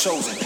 chosen.